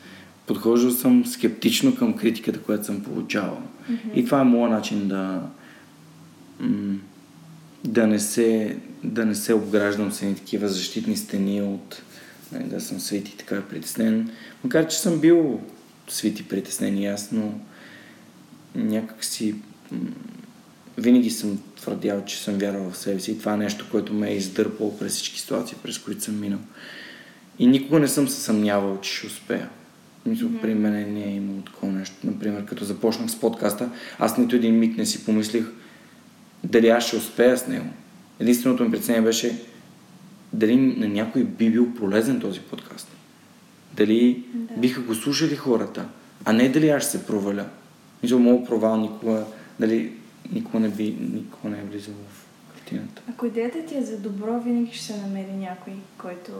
подхождал съм скептично към критиката, която съм получавал. И това е моят начин да, да, не се, да не се обграждам с едни такива защитни стени от нали, да съм свит и така притеснен. Макар, че съм бил свит и притеснен и аз, но някак си винаги съм твърдял, че съм вярвал в себе си и това е нещо, което ме е издърпало през всички ситуации, през които съм минал. И никога не съм се съмнявал, че ще успея. Мисля, mm-hmm. при мен не е имало такова нещо. Например, като започнах с подкаста, аз нито един миг не си помислих дали аз ще успея с него. Единственото ми притеснение беше дали на някой би бил полезен този подкаст. Дали Да. биха го слушали хората, а не дали аз ще се проваля. Мисля, моят провал никога, дали никога не, би, никога не е влизал в картината. Ако идеята ти е за добро, винаги ще се намери някой, който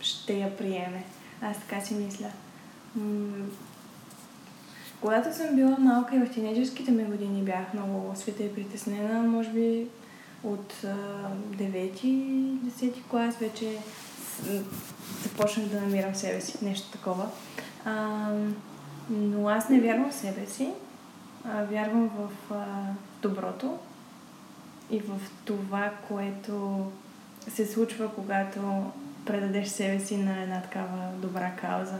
ще я приеме. Аз така си мисля. Когато съм била малка и в тинейджерските ми години бях много света и притеснена, може би от 9-10 клас вече започнах да намирам себе си, нещо такова. А, но аз не вярвам в себе си, а, вярвам в а, доброто и в това, което се случва, когато предадеш себе си на една такава добра кауза.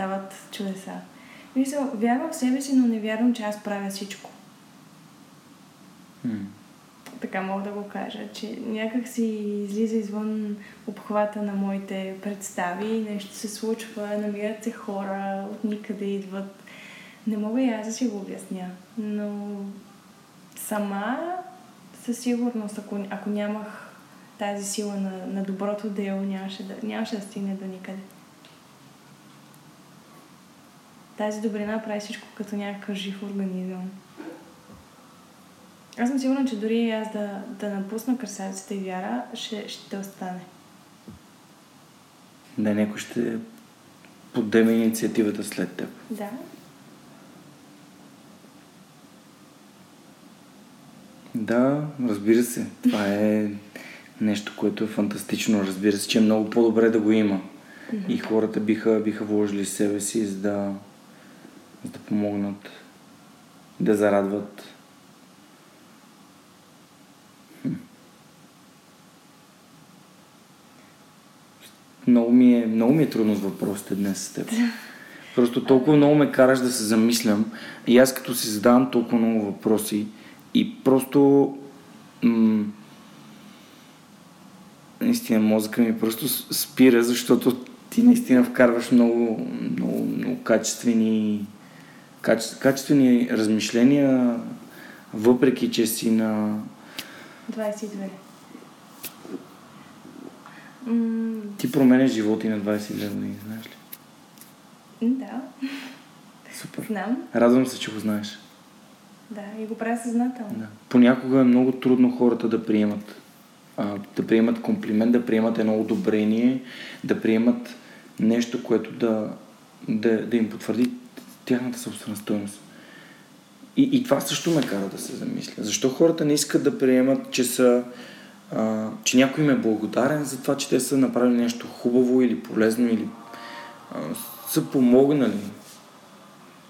Стават чудеса. Мисля, вярвам в себе си, но не вярвам, че аз правя всичко. Hmm. Така мога да го кажа, че някак си излиза извън обхвата на моите представи, нещо се случва, намират се хора, от никъде идват. Не мога и аз да си го обясня, но сама със сигурност, ако, ако нямах тази сила на, на доброто дело, нямаше да, нямаше да стигне до никъде. Тази добрина прави всичко като някакъв жив организъм. Аз съм сигурна, че дори аз да, да напусна красавицата и вяра, ще, ще остане. Да, някой ще подеме инициативата след теб. Да. Да, разбира се. Това е нещо, което е фантастично. Разбира се, че е много по-добре да го има. Mm-hmm. И хората биха, биха вложили себе си, за да, да помогнат, да зарадват. Много ми, е, много ми е трудно с въпросите днес с теб. Просто толкова много ме караш да се замислям. И аз като си задавам толкова много въпроси и просто м- наистина мозъка ми просто спира, защото ти наистина вкарваш много, много, много качествени, каче, качествени размишления, въпреки че си на... 22. Ти променяш живота и на 22 години, знаеш ли? Да. Супер. Знам. Радвам се, че го знаеш. Да, и го правя съзнателно. Да. Понякога е много трудно хората да приемат а, да приемат комплимент, да приемат едно одобрение, да приемат нещо, което да, да, да им потвърди тяхната собствена стоеност. И, и това също ме кара да се замисля. Защо хората не искат да приемат, че са а, че някой им е благодарен за това, че те са направили нещо хубаво или полезно или а, са помогнали.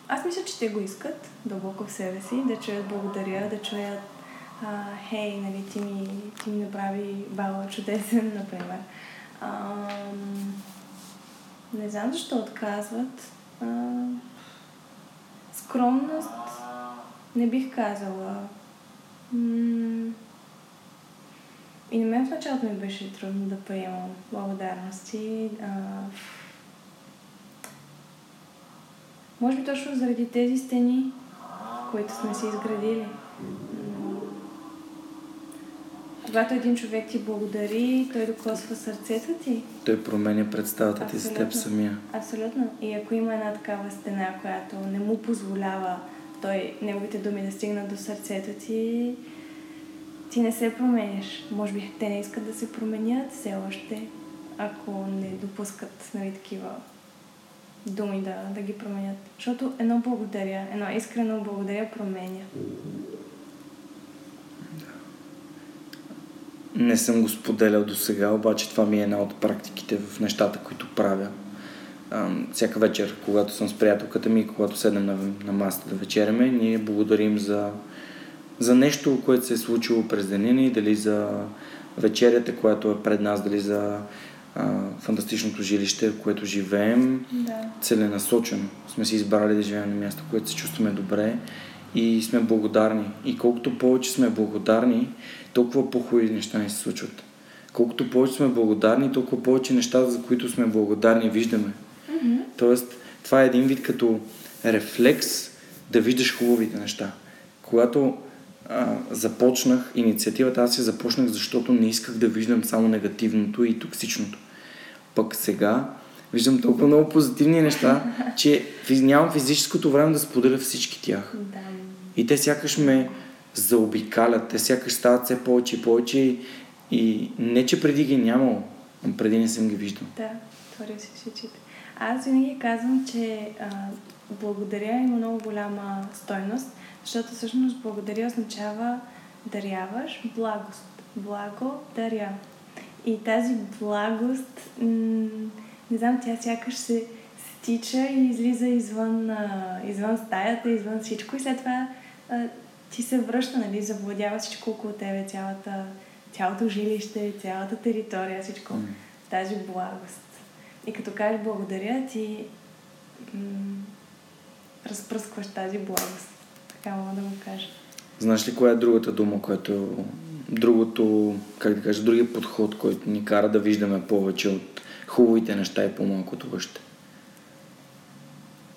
Аз мисля, че те го искат дълбоко в себе си, да чуят благодаря, да чуят а, хей, нали, ти ми, ти ми направи бала чудесен, например. А, не знам защо отказват. А, скромност не бих казала. И на мен в началото ми беше трудно да приемам благодарности. А, може би точно заради тези стени, които сме си изградили. Когато един човек ти благодари, той докосва сърцето ти. Той променя представата ти с теб самия. Абсолютно. И ако има една такава стена, която не му позволява той, неговите думи да стигнат до сърцето ти, ти не се променяш. Може би те не искат да се променят все още, ако не допускат нали, такива думи да, да ги променят. Защото едно благодаря, едно искрено благодаря променя. Не съм го споделял до сега, обаче това ми е една от практиките в нещата, които правя. Всяка вечер, когато съм с приятелката ми, когато седнем на, на масата да вечеряме, ние благодарим за, за нещо, което се е случило през деня ни, дали за вечерята, която е пред нас, дали за а, фантастичното жилище, в което живеем, да. целенасочено. Сме си избрали да живеем на място, което се чувстваме добре и сме благодарни. И колкото повече сме благодарни, толкова по-хубави неща ни се случват. Колкото повече сме благодарни, толкова повече неща, за които сме благодарни, виждаме. Mm-hmm. Тоест, това е един вид като рефлекс да виждаш хубавите неща. Когато а, започнах инициативата, аз я започнах, защото не исках да виждам само негативното и токсичното. Пък сега виждам толкова много позитивни неща, че нямам физическото време да споделя всички тях. Да. И те сякаш ме заобикалят. Те сякаш стават все повече и повече и, не, че преди ги е нямало, преди не съм ги виждал. Да, отворя си очите. Аз винаги казвам, че а, благодаря има много голяма стойност, защото всъщност благодаря означава даряваш благост. Благо даря. И тази благост, м- не знам, тя сякаш се стича и излиза извън, а, извън стаята, извън всичко и след това а, ти се връща, нали, завладява всичко около тебе, цялата, цялото жилище, цялата територия, всичко. Mm. Тази благост. И като кажеш благодаря, ти м- разпръскваш тази благост. Така мога да го кажа. Знаеш ли коя е другата дума, която другото, как да кажа, другия подход, който ни кара да виждаме повече от хубавите неща и по-малко от лъжите?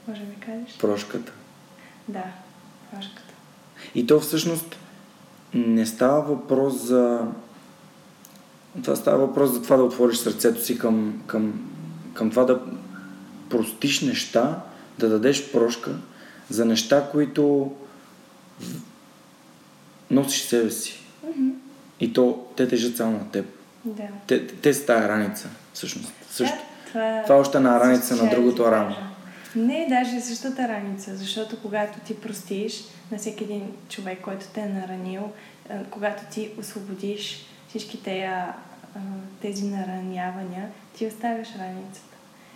Може да ми кажеш? Прошката. Да, прошката. И то всъщност не става въпрос за... Това става въпрос за това да отвориш сърцето си към, към, към това да простиш неща, да дадеш прошка за неща, които носиш себе си. Mm-hmm. И то те тежат само на теб. Да. Те, те са тая раница, всъщност. Също. Да, това, Това е още една раница на другото рамо. кажа. Не, даже същата раница, защото когато ти простиш на всеки един човек, който те е наранил, а, когато ти освободиш всички тея, а, тези наранявания, ти оставяш раницата.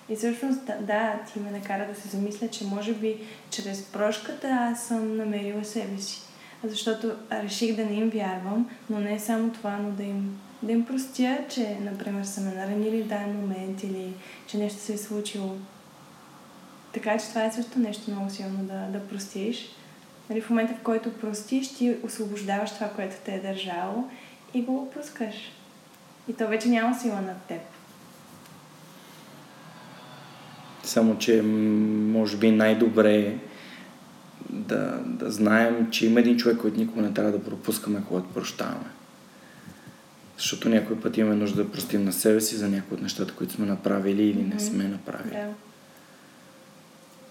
И всъщност, да, ти ме накара да се замисля, че може би чрез прошката аз съм намерила себе си. Защото реших да не им вярвам, но не само това, но да им, да им простя, че, например, са ме наранили в даден момент или че нещо се е случило. Така че това е също нещо много силно да, да простиш. Нали, в момента, в който простиш, ти освобождаваш това, което те е държало и го отпускаш. И то вече няма сила над теб. Само, че може би най-добре е да, да знаем, че има един човек, който никога не трябва да пропускаме, когато прощаваме. Защото някой път имаме нужда да простим на себе си за някои от нещата, които сме направили или не сме направили. Да.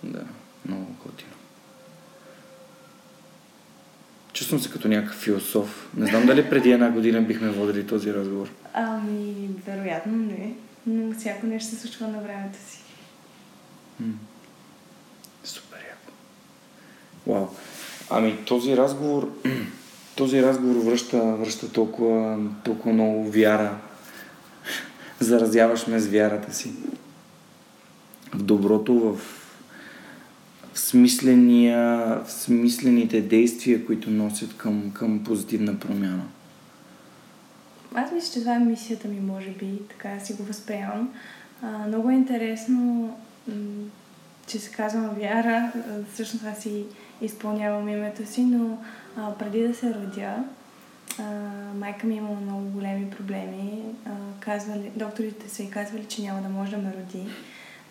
Да, много готино. Чувствам се като някакъв философ. Не знам дали преди една година бихме водили този разговор. Ами, вероятно не. Но всяко нещо се случва на времето си. М. Супер яко. Вау. Ами този разговор, този разговор връща, връща толкова, толкова много вяра. Заразяваш ме с вярата си. В доброто, в, смисления, смислените действия, които носят към, към позитивна промяна. Аз мисля, че това е мисията ми, може би, така си го възприемам. А, много е интересно, че се казвам вяра. Всъщност аз си изпълнявам името си, но а, преди да се родя, а, майка ми е имала много големи проблеми. А, казвали, докторите са и казвали, че няма да може да ме роди.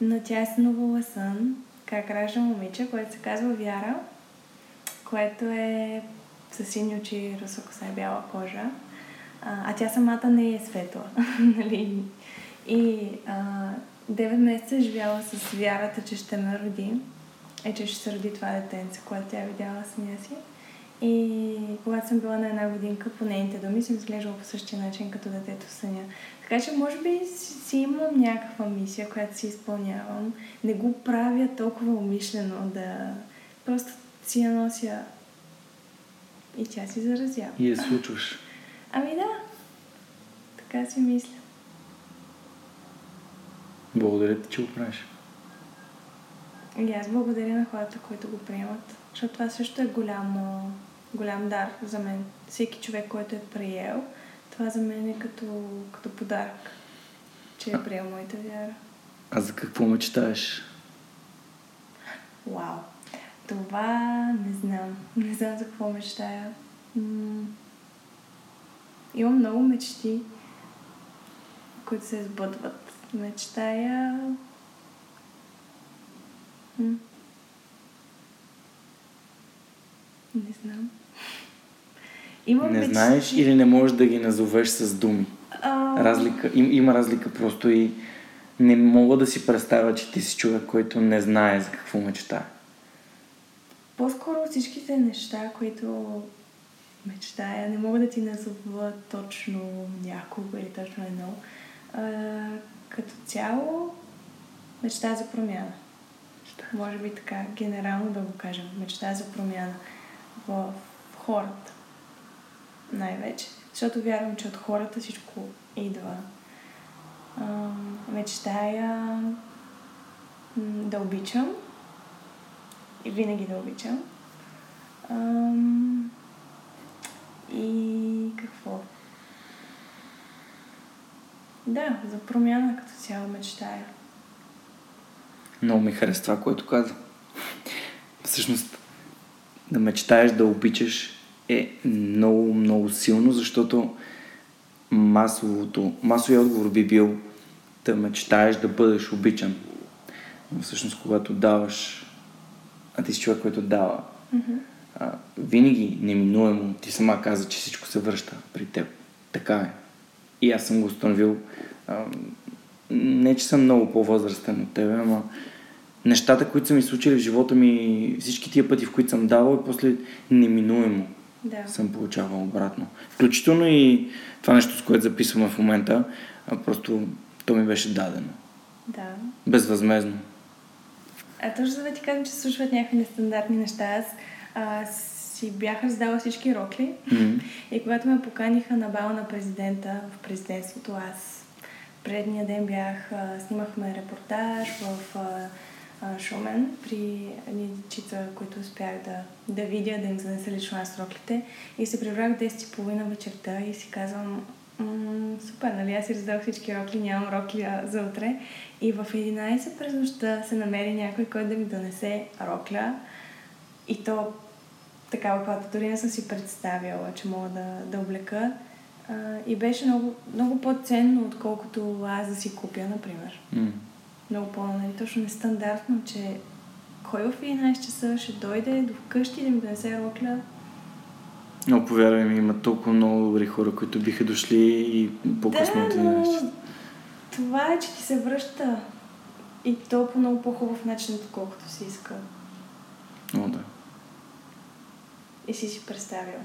Но тя е сънувала сън, как ражда момиче, което се казва Вяра, което е с сини очи, ръса коса и бяла кожа. А, а тя самата не е светла. нали? И а, 9 месеца е живяла с вярата, че ще ме роди. Е, че ще се роди това детенце, което тя е видяла самия си. И когато съм била на една годинка, по нейните думи, съм изглеждала по същия начин, като детето съня. Така че, може би, си, си имам някаква мисия, която си изпълнявам. Не го правя толкова умишлено да... Просто си я нося и тя си заразява. И я случваш. Ами да, така си мисля. Благодаря ти, че го правиш. И аз благодаря на хората, които го приемат, защото това също е голям, голям дар за мен. Всеки човек, който е приел, това за мен е като, като подарък, че е приел моята вяра. А за какво мечтаеш? Вау! Това не знам. Не знам за какво мечтая. М- Имам много мечти, които се сбъдват. Мечтая... М. Не знам. Имам Не мечти. знаеш или не можеш да ги назовеш с думи? А, Разлика, им, има разлика просто и не мога да си представя, че ти си човек, който не знае за какво мечтае. По-скоро всичките неща, които мечтая, не мога да ти назова точно някого или точно едно. А, като цяло, мечта за промяна. Може би така, генерално да го кажем. Мечта за промяна в хората. Най-вече. Защото вярвам, че от хората всичко идва. Мечтая да обичам. И винаги да обичам. И какво? Да, за промяна като цяло мечтая. Много ми хареса това, което каза. Всъщност, да мечтаеш да обичаш е много, много силно, защото масовото, масовия отговор би бил да мечтаеш да бъдеш обичан. Но всъщност, когато даваш, а ти си човек, който дава, Mm-hmm. а, винаги неминуемо ти сама каза, че всичко се връща при теб. Така е. И аз съм го установил. А, не, че съм много по-възрастен от тебе, ама нещата, които са ми случили в живота ми, всички тия пъти, в които съм давал, и после неминуемо Да. съм получавал обратно. Включително и това нещо, с което записваме в момента, просто то ми беше дадено. Да. Безвъзмезно. А точно за да ти казвам, че се случват някакви нестандартни неща, аз а, си бях раздала всички рокли М. и когато ме поканиха на бал на президента в президентството, аз предния ден бях, а, снимахме репортаж в а, а, Шумен при едни дечица, които успях да, да видя, да им занеса лично аз роклите и се прибрах в 10.30 вечерта и си казвам супер, нали? Аз си раздах всички рокли, нямам рокли за утре. И в 11 през нощта се намери някой, който да ми донесе рокля. И то такава, която дори не съм си представяла, че мога да, да облека. А, и беше много, много по-ценно, отколкото аз да си купя, например. М. Много по, нали, точно нестандартно, че кой в 11 часа ще дойде до вкъщи да ми донесе рокля. Но повярвай ми, има толкова много добри хора, които биха дошли и по-късно да, от но 11. това е, че ти се връща. И то по много по-хубав начин, отколкото си иска. О, да. И си си представил.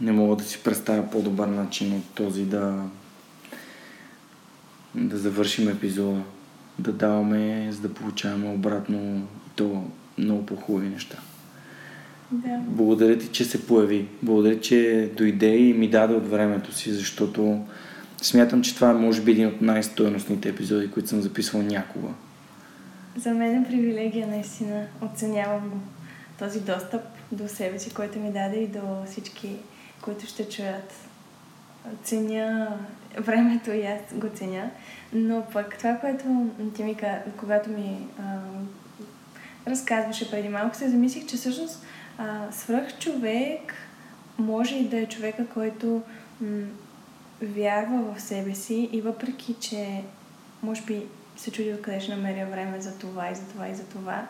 Не мога да си представя по-добър начин от този да да завършим епизода. Да даваме, за да получаваме обратно то много по-хубави неща. Да. Благодаря ти, че се появи. Благодаря, че дойде и ми даде от времето си, защото смятам, че това е може би един от най-стойностните епизоди, които съм записвал някога. За мен е привилегия, наистина. Оценявам го. Този достъп до себе си, който ми даде и до всички, които ще чуят. Ценя времето и аз го ценя. Но пък това, което ти ми когато ми а, разказваше преди малко, се замислих, че всъщност а, свръх може и да е човека, който м- вярва в себе си и въпреки, че може би се чуди откъде ще намеря време за това и за това и за това,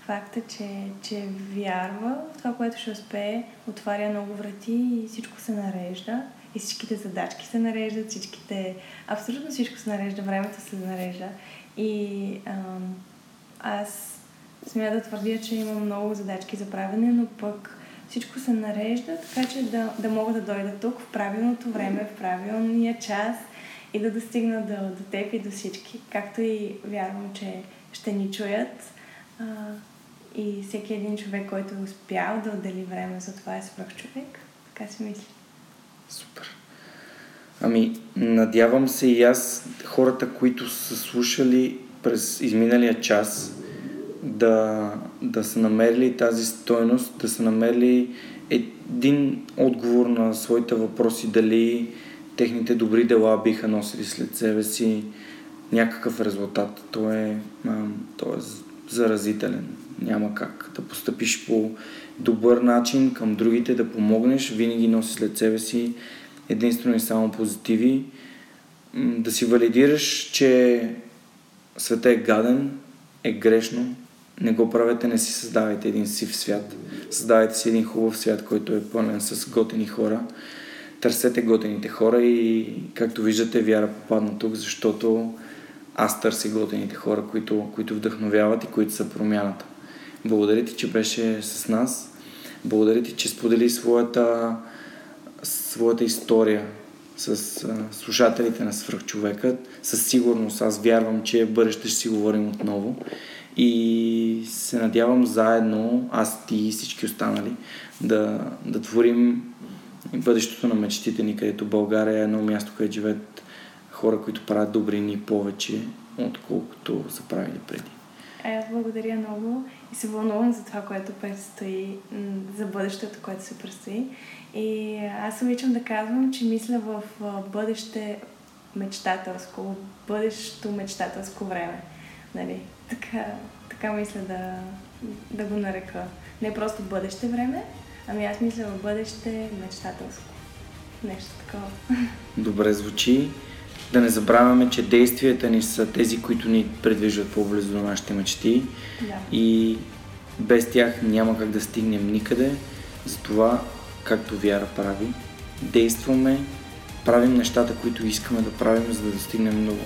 факта, че, че вярва в това, което ще успее, отваря много врати и всичко се нарежда. И всичките задачки се нареждат, всичките... Абсолютно всичко се нарежда, времето се нарежда. И ам, аз смея да твърдя, че имам много задачки за правене, но пък всичко се нарежда, така че да, да мога да дойда тук в правилното време, в правилния час и да достигна до, до теб и до всички. Както и вярвам, че ще ни чуят. А, и всеки един човек, който е успял да отдели време за това е свръх човек. Така си мисля. Супер. Ами, надявам се и аз хората, които са слушали през изминалия час, да, да са намерили тази стойност, да са намерили един отговор на своите въпроси, дали техните добри дела биха носили след себе си някакъв резултат. То е, а, е заразителен. Няма как да постъпиш по добър начин към другите, да помогнеш, винаги носи след себе си единствено и само позитиви. Да си валидираш, че света е гаден, е грешно, не го правете, не си създавайте един сив свят. Създавайте си един хубав свят, който е пълнен с готини хора. Търсете готините хора и, както виждате, вяра попадна тук, защото аз търся готините хора, които, които вдъхновяват и които са промяната. Благодаря ти, че беше с нас. Благодаря ти, че сподели своята, своята история с а, слушателите на свръхчовекът. Със сигурност аз вярвам, че бъдеще ще си говорим отново. И се надявам заедно, аз ти и всички останали, да, да творим бъдещето на мечтите ни, където България е едно място, където живеят хора, които правят добрини повече, отколкото са правили преди. А аз благодаря много и се вълнувам за това, което предстои, за бъдещето, което се предстои. И аз обичам да казвам, че мисля в бъдеще мечтателско, бъдещо мечтателско време. Нали? Така, така мисля да, да го нарека. Не просто бъдеще време, ами аз мисля в бъдеще мечтателско. Нещо такова. Добре звучи. Да не забравяме, че действията ни са тези, които ни предвиждат по-близо до нашите мечти. Да. И без тях няма как да стигнем никъде. Затова, както вяра прави, действаме, правим нещата, които искаме да правим, за да достигнем много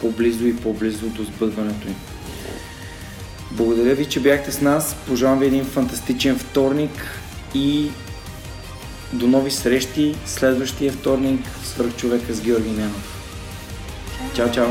по-близо и по-близо до сбъдването им. Благодаря ви, че бяхте с нас. Пожелавам ви един фантастичен вторник и до нови срещи следващия вторник в Свърх човека с Георги Ненов. 娇娇。